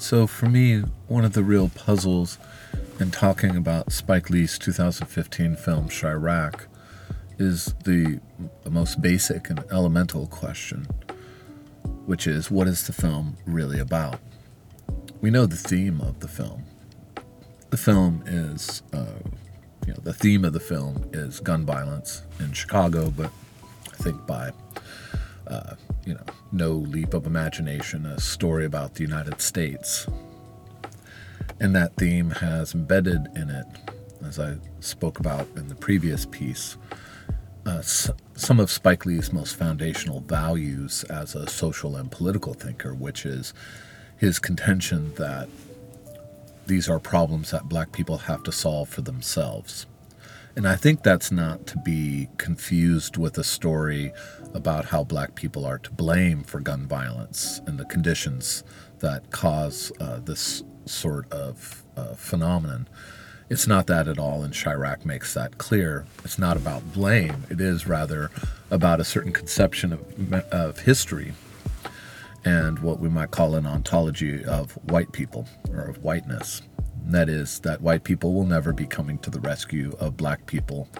So, for me, one of the real puzzles in talking about Spike Lee's 2015 film Chi-Raq is the most basic and elemental question, which is what is the film really about? We know the theme of the film. The film is, uh, you know, the theme of the film is gun violence in Chicago, but I think by, uh, you know, no leap of imagination, a story about the United States. And that theme has embedded in it, as I spoke about in the previous piece, uh, some of Spike Lee's most foundational values as a social and political thinker, which is his contention that these are problems that black people have to solve for themselves. And I think that's not to be confused with a story about how black people are to blame for gun violence and the conditions that cause uh, this sort of uh, phenomenon. It's not that at all, and Chi-Raq makes that clear. It's not about blame, it is rather about a certain conception of, of history and what we might call an ontology of white people or of whiteness. And that is, that white people will never be coming to the rescue of black people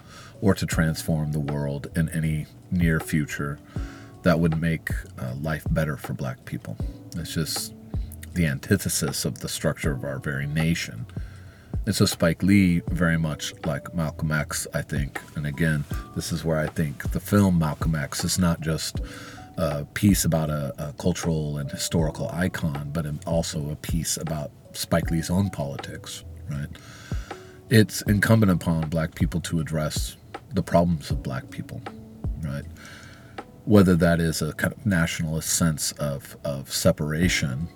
or to transform the world in any near future that would make uh, life better for black people. It's just the antithesis of the structure of our very nation. And so Spike Lee, very much like Malcolm X, I think, and again, this is where I think the film Malcolm X is not just a piece about a, a cultural and historical icon, but also a piece about Spike Lee's own politics, right? It's incumbent upon black people to address the problems of black people, right? Whether that is a kind of nationalist sense of, of separation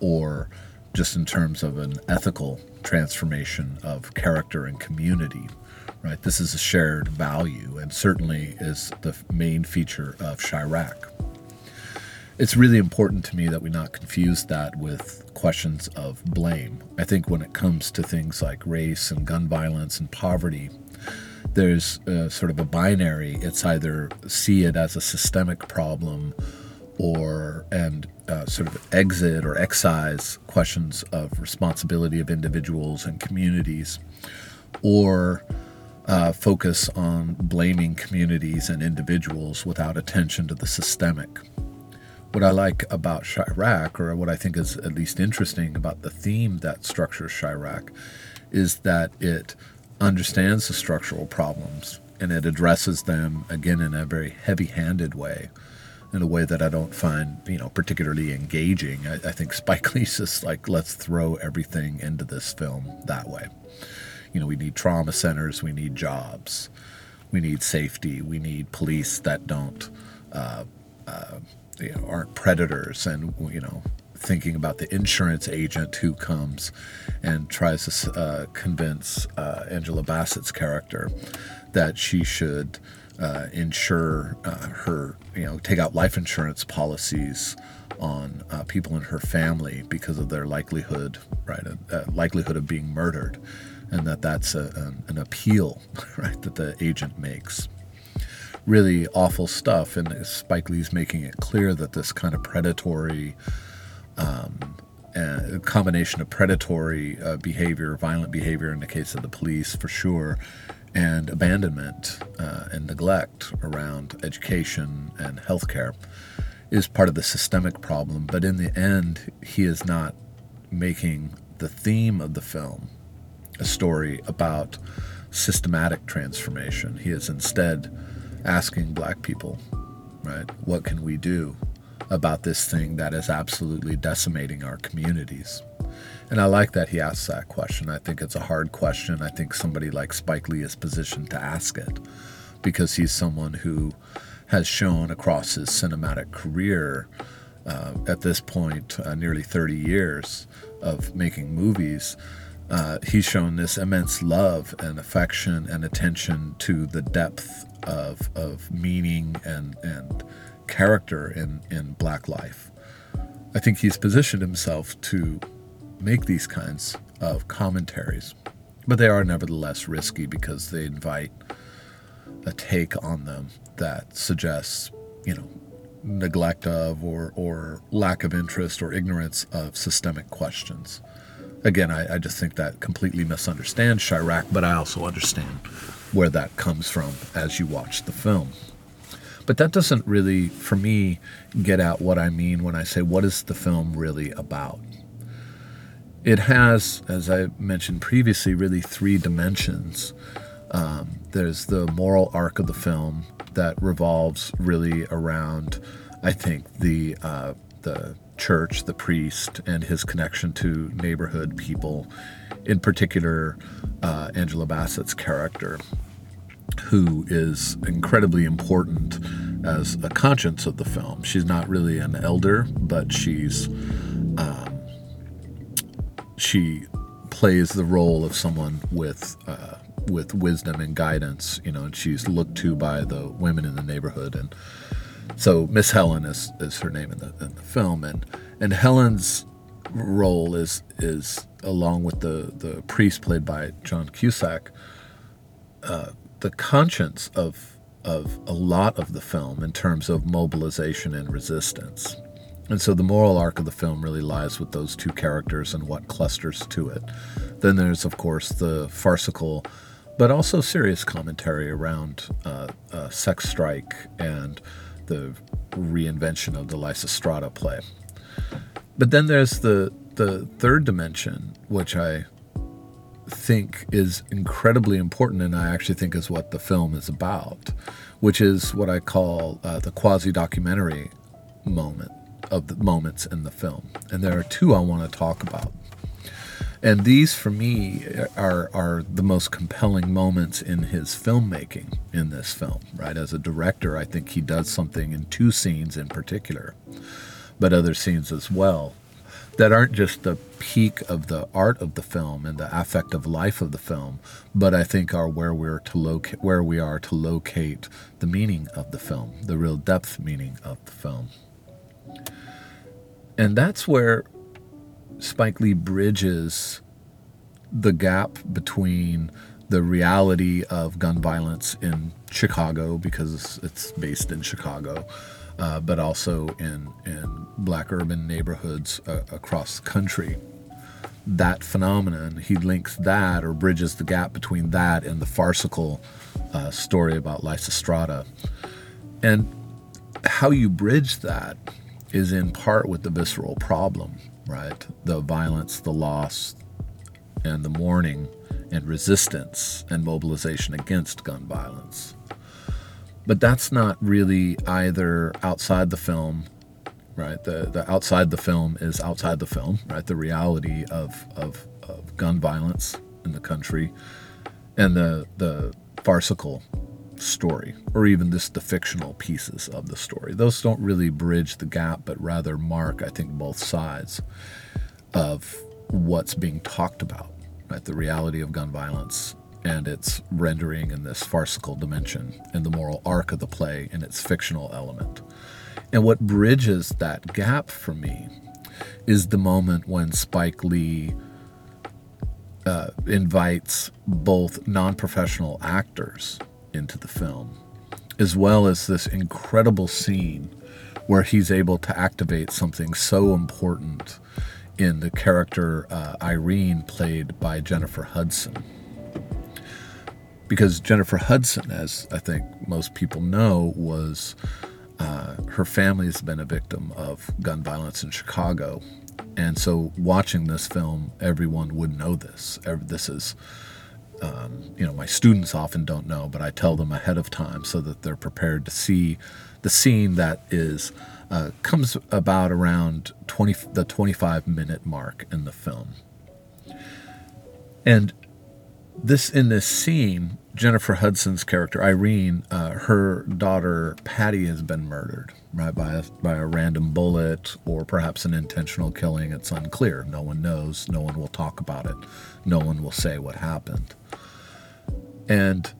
or just in terms of an ethical transformation of character and community, right? This is a shared value and certainly is the main feature of Chi-Raq. It's really important to me that we not confuse that with questions of blame. I think when it comes to things like race and gun violence and poverty, there's a, sort of a binary. It's either see it as a systemic problem or and uh, sort of exit or excise questions of responsibility of individuals and communities, or uh, focus on blaming communities and individuals without attention to the systemic. What I like about Chi-Raq, or what I think is at least interesting about the theme that structures Chi-Raq, is that it understands the structural problems and it addresses them again in a very heavy handed way in a way that I don't find, you know, particularly engaging. I, I think Spike Lee's just like, let's throw everything into this film that way. You know, we need trauma centers, we need jobs, we need safety, we need police that don't uh, uh, you know, aren't predators and you know thinking about the insurance agent who comes and tries to uh, convince uh, Angela Bassett's character that she should uh, insure uh, her, you know, take out life insurance policies on uh, people in her family because of their likelihood, right, uh, likelihood of being murdered, and that that's a, an, an appeal, right, that the agent makes really awful stuff. And Spike Lee's making it clear that this kind of predatory, um, uh, combination of predatory uh, behavior, violent behavior in the case of the police for sure, and abandonment uh, and neglect around education and healthcare is part of the systemic problem. But in the end, he is not making the theme of the film a story about systematic transformation. He is instead asking black people, right, what can we do about this thing that is absolutely decimating our communities? And I like that he asks that question. I think it's a hard question. I think somebody like Spike Lee is positioned to ask it because he's someone who has shown across his cinematic career, uh, at this point, uh, nearly 30 years of making movies, uh, he's shown this immense love and affection and attention to the depth of, of meaning and, and character in, in black life. I think he's positioned himself to make these kinds of commentaries, but they are nevertheless risky because they invite a take on them that suggests, you know, neglect of or, or lack of interest or ignorance of systemic questions. Again, I, I just think that completely misunderstands Chi-Raq, but I also understand where that comes from as you watch the film. But that doesn't really, for me, get at what I mean when I say, what is the film really about? It has, as I mentioned previously, really three dimensions. Um, there's the moral arc of the film that revolves really around, I think, the uh, the church, the priest, and his connection to neighborhood people, in particular, uh, Angela Bassett's character, who is incredibly important as a conscience of the film. She's not really an elder, but she's um, she plays the role of someone with uh, with wisdom and guidance, you know, and she's looked to by the women in the neighborhood. And so Miss Helen is, is her name in the, in the film. And, and Helen's role is, is along with the, the priest played by John Cusack, uh, the conscience of, of a lot of the film in terms of mobilization and resistance. And so the moral arc of the film really lies with those two characters and what clusters to it. Then there's, of course, the farcical but also serious commentary around uh, uh, sex strike and the reinvention of the Lysistrata play. But then there's the the third dimension, which I think is incredibly important, and I actually think is what the film is about, which is what I call uh, the quasi documentary moment of the moments in the film. And there are two I want to talk about. And these, for me, are, are the most compelling moments in his filmmaking in this film, right? As a director, I think he does something in two scenes in particular, but other scenes as well, that aren't just the peak of the art of the film and the affective life of the film, but I think are where we're to locate where we are to locate the meaning of the film, the real depth meaning of the film. And that's where Spike Lee bridges the gap between the reality of gun violence in Chicago because it's based in Chicago, uh, but also in in black urban neighborhoods uh, across the country. That phenomenon, he links that or bridges the gap between that and the farcical uh, story about Lysistrata. And how you bridge that is in part with the visceral problem right? The violence, the loss, and the mourning and resistance and mobilization against gun violence. But that's not really either outside the film, right? The, the outside the film is outside the film, right? The reality of, of, of gun violence in the country and the, the farcical story, or even just the fictional pieces of the story. Those don't really bridge the gap, but rather mark, I think, both sides of what's being talked about, right? The reality of gun violence and its rendering in this farcical dimension, and the moral arc of the play and its fictional element. And what bridges that gap for me is the moment when Spike Lee uh, invites both non professional actors into the film, as well as this incredible scene where he's able to activate something so important in the character uh, Irene, played by Jennifer Hudson. Because Jennifer Hudson, as I think most people know, was uh, her family has been a victim of gun violence in Chicago. And so, watching this film, everyone would know this. This is um, you know my students often don't know, but I tell them ahead of time so that they're prepared to see the scene that is uh, comes about around 20 the 25 minute mark in the film. And this in this scene, Jennifer Hudson's character Irene, uh, her daughter Patty has been murdered, right by a, by a random bullet or perhaps an intentional killing. It's unclear. No one knows. No one will talk about it. No one will say what happened. And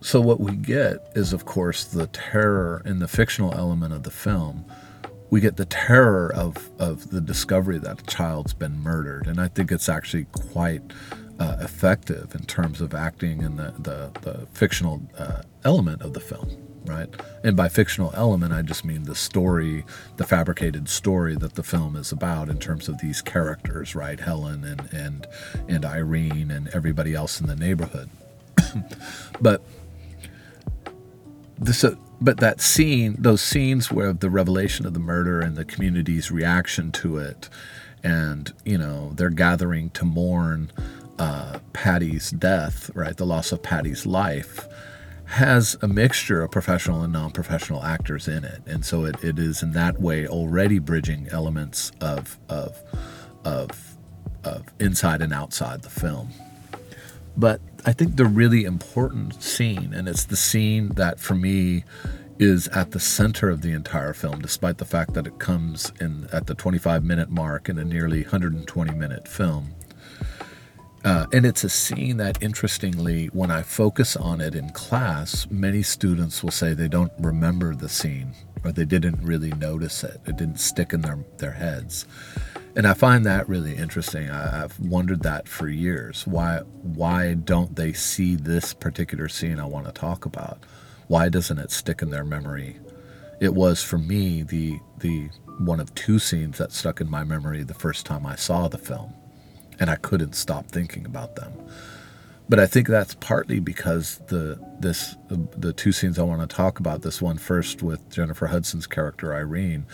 so what we get is, of course, the terror in the fictional element of the film. We get the terror of, of the discovery that a child's been murdered. And I think it's actually quite uh, effective in terms of acting in the, the, the fictional uh, element of the film. right? And by fictional element, I just mean the story, the fabricated story that the film is about in terms of these characters, right? Helen and and and Irene and everybody else in the neighborhood. but this, uh, but that scene, those scenes where the revelation of the murder and the community's reaction to it, and you know they're gathering to mourn uh, Patty's death, right? The loss of Patty's life has a mixture of professional and non-professional actors in it, and so it, it is in that way already bridging elements of of of of inside and outside the film. But I think the really important scene, and it's the scene that for me is at the center of the entire film, despite the fact that it comes in at the 25 minute mark in a nearly 120 minute film, uh, and it's a scene that, interestingly, when I focus on it in class, many students will say they don't remember the scene or they didn't really notice it. It didn't stick in their, their heads. And I find that really interesting. I, I've wondered that for years. Why, why don't they see this particular scene I want to talk about? Why doesn't it stick in their memory? It was for me the, the one of two scenes that stuck in my memory the first time I saw the film and I couldn't stop thinking about them. But I think that's partly because the this the two scenes I want to talk about, this one first with Jennifer Hudson's character Irene,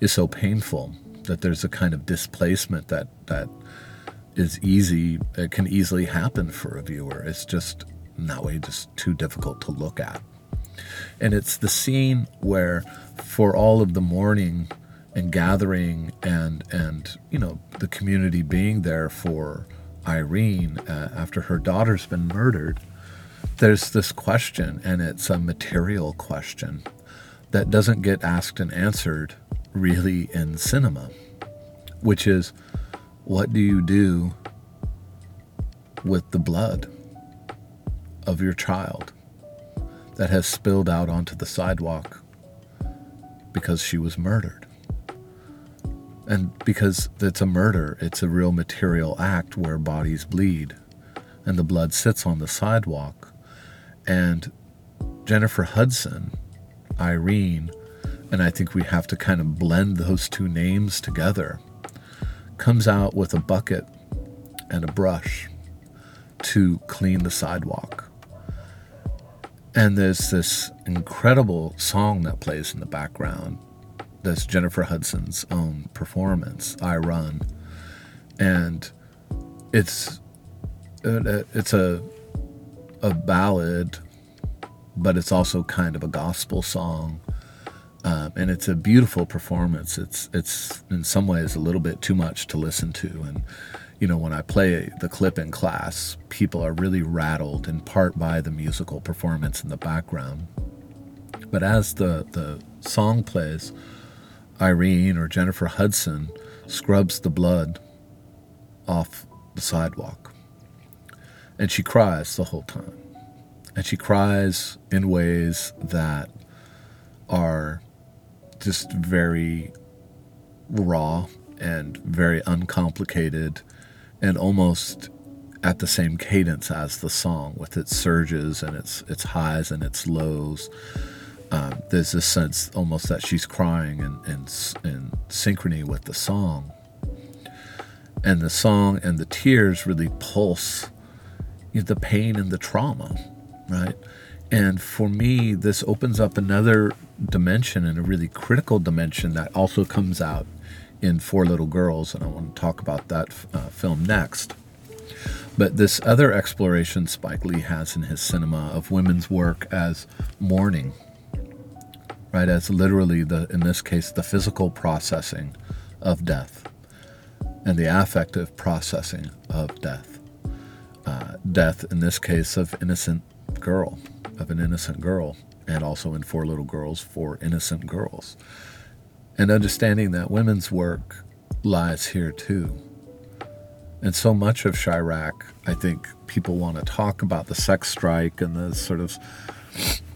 is so painful that there's a kind of displacement that that is easy it can easily happen for a viewer. It's just in that way just too difficult to look at. And it's the scene where for all of the mourning and gathering and and you know the community being there for Irene uh, after her daughter's been murdered there's this question and it's a material question that doesn't get asked and answered really in cinema which is what do you do with the blood of your child that has spilled out onto the sidewalk because she was murdered and because it's a murder, it's a real material act where bodies bleed and the blood sits on the sidewalk. And Jennifer Hudson, Irene, and I think we have to kind of blend those two names together, comes out with a bucket and a brush to clean the sidewalk. And there's this incredible song that plays in the background that's Jennifer Hudson's own performance, "I Run," and it's uh, it's a a ballad, but it's also kind of a gospel song, um, and it's a beautiful performance. It's it's in some ways a little bit too much to listen to, and you know when I play the clip in class, people are really rattled in part by the musical performance in the background. But as the the song plays, Irene or Jennifer Hudson scrubs the blood off the sidewalk. And she cries the whole time. And she cries in ways that are just very raw and very uncomplicated and almost at the same cadence as the song with its surges and its its highs and its lows um, there's this sense almost that she's crying in, in, in synchrony with the song. And the song and the tears really pulse you know, the pain and the trauma, right? And for me, this opens up another dimension and a really critical dimension that also comes out in Four Little Girls, and I want to talk about that uh, film next. But this other exploration Spike Lee has in his cinema of women's work as mourning right? As literally the, in this case, the physical processing of death and the affective processing of death. Uh, death, in this case, of innocent girl, of an innocent girl, and also in Four Little Girls, for innocent girls. And understanding that women's work lies here too. And so much of Chi-Raq, I think people want to talk about the sex strike and the sort of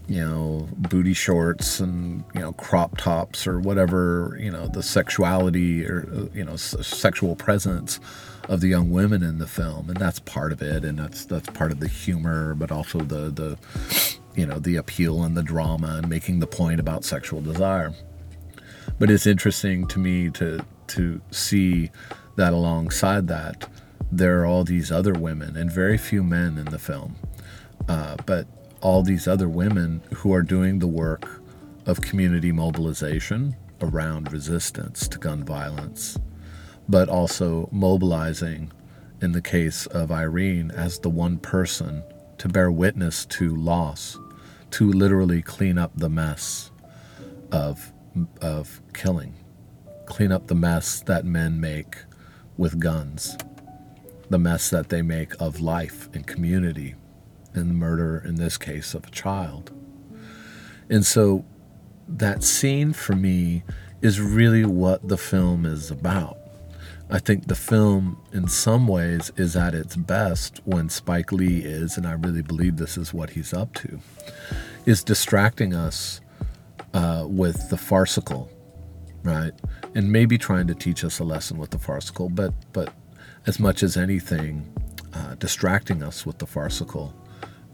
you know, booty shorts and, you know, crop tops or whatever, you know, the sexuality or, you know, s- sexual presence of the young women in the film. And that's part of it. And that's, that's part of the humor, but also the, the, you know, the appeal and the drama and making the point about sexual desire. But it's interesting to me to to see that alongside that, there are all these other women and very few men in the film, uh, but all these other women who are doing the work of community mobilization around resistance to gun violence, but also mobilizing, in the case of Irene, as the one person to bear witness to loss, to literally clean up the mess of, of killing, clean up the mess that men make with guns, the mess that they make of life and community, and the murder, in this case, of a child. And so that scene for me is really what the film is about. I think the film, in some ways, is at its best when Spike Lee is, and I really believe this is what he's up to, is distracting us uh, with the farcical, right? And maybe trying to teach us a lesson with the farcical, but but as much as anything, uh, distracting us with the farcical,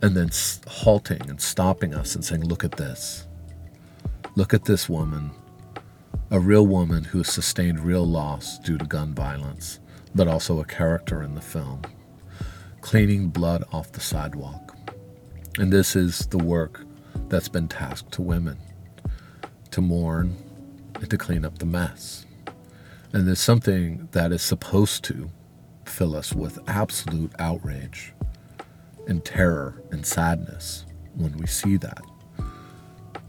and then halting and stopping us and saying, "Look at this. Look at this woman a real woman who has sustained real loss due to gun violence, but also a character in the film, cleaning blood off the sidewalk. And this is the work that's been tasked to women to mourn and to clean up the mess. And there's something that is supposed to fill us with absolute outrage and terror and sadness when we see that.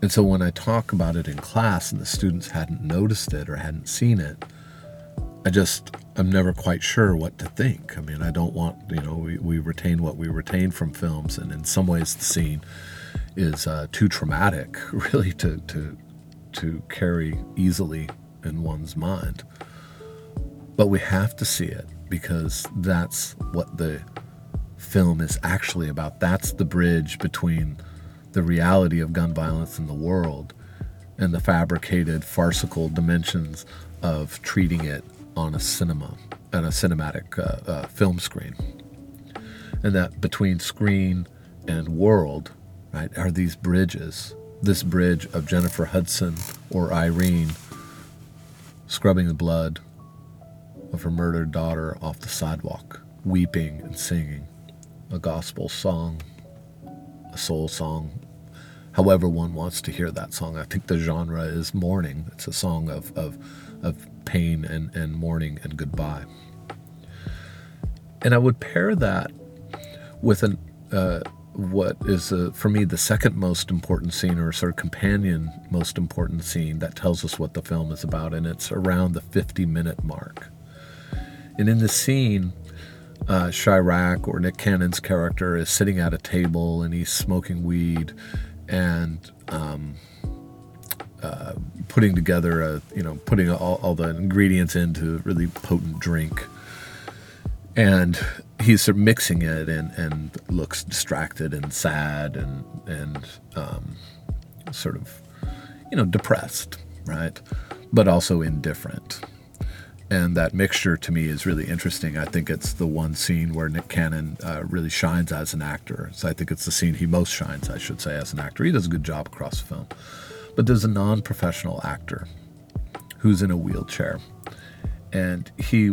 And so when I talk about it in class and the students hadn't noticed it or hadn't seen it, I just, I'm never quite sure what to think. I mean, I don't want, you know, we, we retain what we retain from films, and in some ways the scene is uh, too traumatic, really, to, to, to carry easily in one's mind. But we have to see it because that's what the film is actually about. That's the bridge between the reality of gun violence in the world and the fabricated farcical dimensions of treating it on a cinema and a cinematic uh, uh, film screen and that between screen and world right are these bridges this bridge of jennifer hudson or irene scrubbing the blood of her murdered daughter off the sidewalk weeping and singing a gospel song a soul song however one wants to hear that song. I think the genre is mourning. It's a song of, of, of pain and, and mourning and goodbye. And I would pair that with an, uh, what is, uh, for me, the second most important scene or sort of companion most important scene that tells us what the film is about. And it's around the 50 minute mark. And in the scene, uh, Chi-Raq or Nick Cannon's character is sitting at a table and he's smoking weed and um, uh, putting together a you know putting all, all the ingredients into a really potent drink. And he's sort of mixing it and, and looks distracted and sad and and um, sort of you know depressed right? But also indifferent and that mixture to me is really interesting. I think it's the one scene where Nick Cannon uh, really shines as an actor. So I think it's the scene he most shines, I should say, as an actor. He does a good job across the film. But there's a non professional actor who's in a wheelchair, and he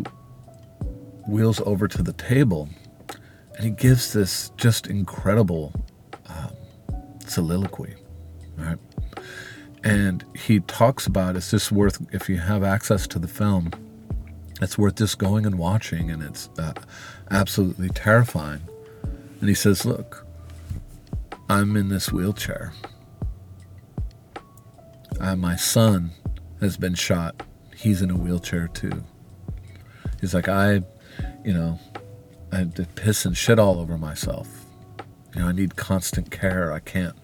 wheels over to the table and he gives this just incredible um, soliloquy, right? And he talks about it's just worth, if you have access to the film, it's worth just going and watching, and it's uh, absolutely terrifying. And he says, Look, I'm in this wheelchair. Uh, my son has been shot. He's in a wheelchair too. He's like, I, you know, I had to piss and shit all over myself. You know, I need constant care. I can't,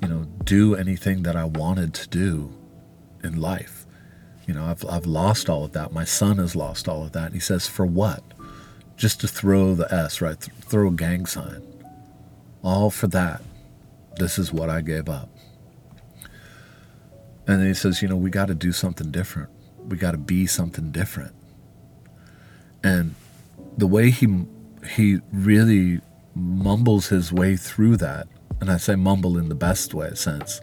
you know, do anything that I wanted to do in life. You know, I've, I've lost all of that. My son has lost all of that. And he says, For what? Just to throw the S, right? Th- throw a gang sign. All for that. This is what I gave up. And then he says, You know, we got to do something different. We got to be something different. And the way he he really mumbles his way through that and I say mumble in the best way sense.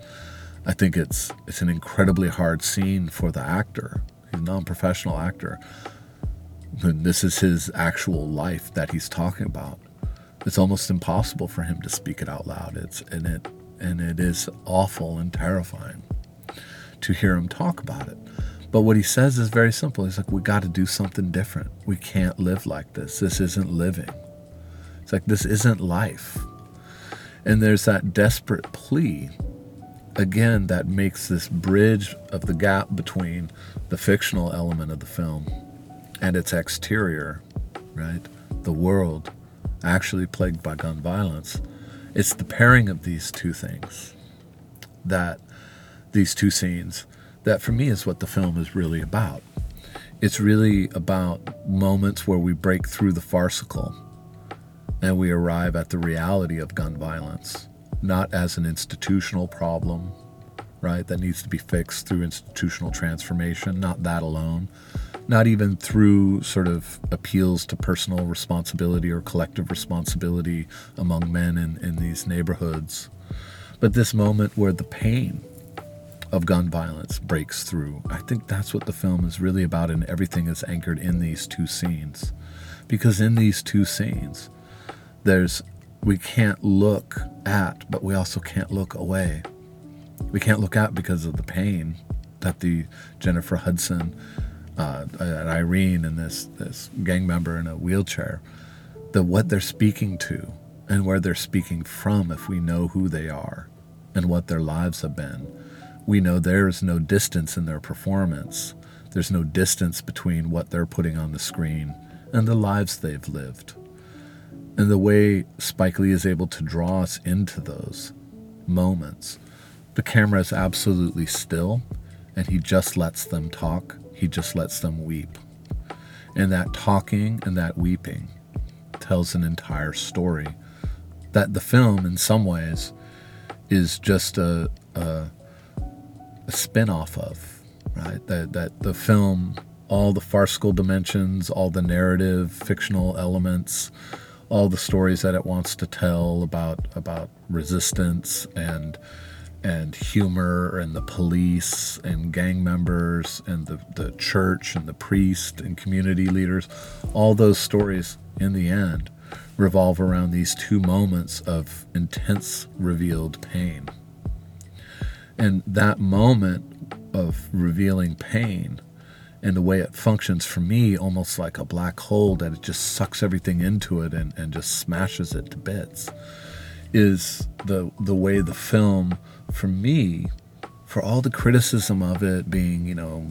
I think it's it's an incredibly hard scene for the actor. He's a non-professional actor. And this is his actual life that he's talking about. It's almost impossible for him to speak it out loud. It's and it and it is awful and terrifying to hear him talk about it. But what he says is very simple. He's like, we got to do something different. We can't live like this. This isn't living. It's like, this isn't life. And there's that desperate plea, again, that makes this bridge of the gap between the fictional element of the film and its exterior, right? The world actually plagued by gun violence. It's the pairing of these two things that these two scenes that for me is what the film is really about. It's really about moments where we break through the farcical and we arrive at the reality of gun violence, not as an institutional problem, right, that needs to be fixed through institutional transformation, not that alone, not even through sort of appeals to personal responsibility or collective responsibility among men in, in these neighborhoods, but this moment where the pain of gun violence breaks through. I think that's what the film is really about, and everything is anchored in these two scenes. Because in these two scenes, there's we can't look at, but we also can't look away. We can't look at because of the pain that the Jennifer Hudson uh, and Irene and this this gang member in a wheelchair, the what they're speaking to and where they're speaking from, if we know who they are and what their lives have been we know there is no distance in their performance. There's no distance between what they're putting on the screen and the lives they've lived. And the way Spike Lee is able to draw us into those moments, the camera is absolutely still and he just lets them talk, he just lets them weep. And that talking and that weeping tells an entire story that the film, in some ways, is just a, a a spin-off of, right? That that the film, all the farcical dimensions, all the narrative, fictional elements, all the stories that it wants to tell about about resistance and and humor and the police and gang members and the, the church and the priest and community leaders, all those stories in the end revolve around these two moments of intense revealed pain. And that moment of revealing pain and the way it functions for me almost like a black hole that it just sucks everything into it and, and just smashes it to bits is the the way the film for me for all the criticism of it being you know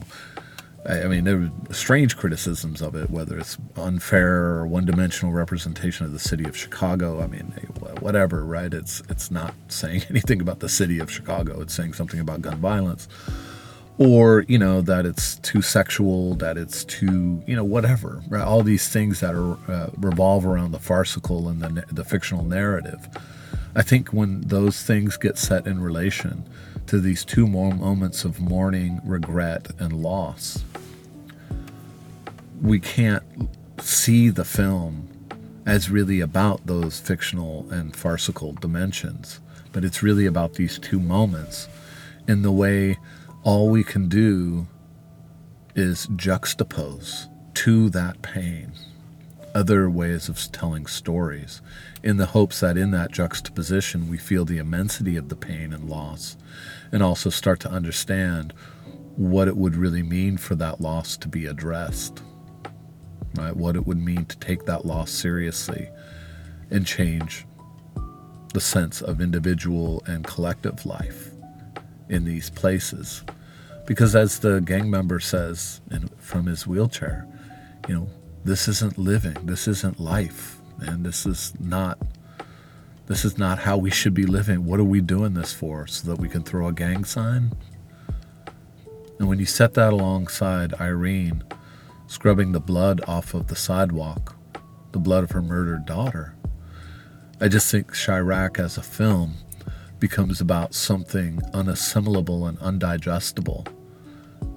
I, mean, there were strange criticisms of it, whether it's unfair or one-dimensional representation of the city of Chicago. I mean, eh, whatever, right? It's it's not saying anything about the city of Chicago. It's saying something about gun violence, or you know that it's too sexual, that it's too you know whatever. Right? All these things that are uh, revolve around the farcical and the the fictional narrative. I think when those things get set in relation to these two moments of mourning, regret, and loss, we can't see the film as really about those fictional and farcical dimensions, but it's really about these two moments in the way all we can do is juxtapose to that pain other ways of telling stories in the hopes that in that juxtaposition we feel the immensity of the pain and loss and also start to understand what it would really mean for that loss to be addressed right? What it would mean to take that loss seriously and change the sense of individual and collective life in these places. Because as the gang member says in, from his wheelchair, you know, this isn't living, this isn't life, and this is not this is not how we should be living. What are we doing this for? So that we can throw a gang sign? And when you set that alongside Irene, scrubbing the blood off of the sidewalk, the blood of her murdered daughter. I just think Chi-Raq as a film becomes about something unassimilable and undigestible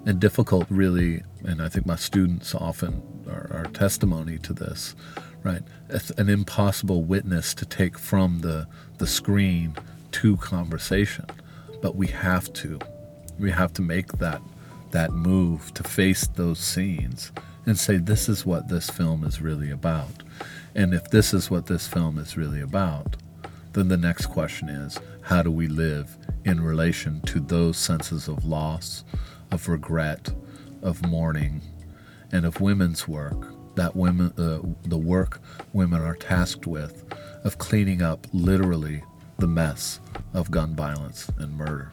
and difficult, really. And I think my students often are, are testimony to this, right? It's an impossible witness to take from the, the screen to conversation, but we have to. We have to make that that move to face those scenes and say this is what this film is really about. And if this is what this film is really about, then the next question is how do we live in relation to those senses of loss, of regret, of mourning, and of women's work, that women, uh, the work women are tasked with, of cleaning up literally the mess of gun violence and murder.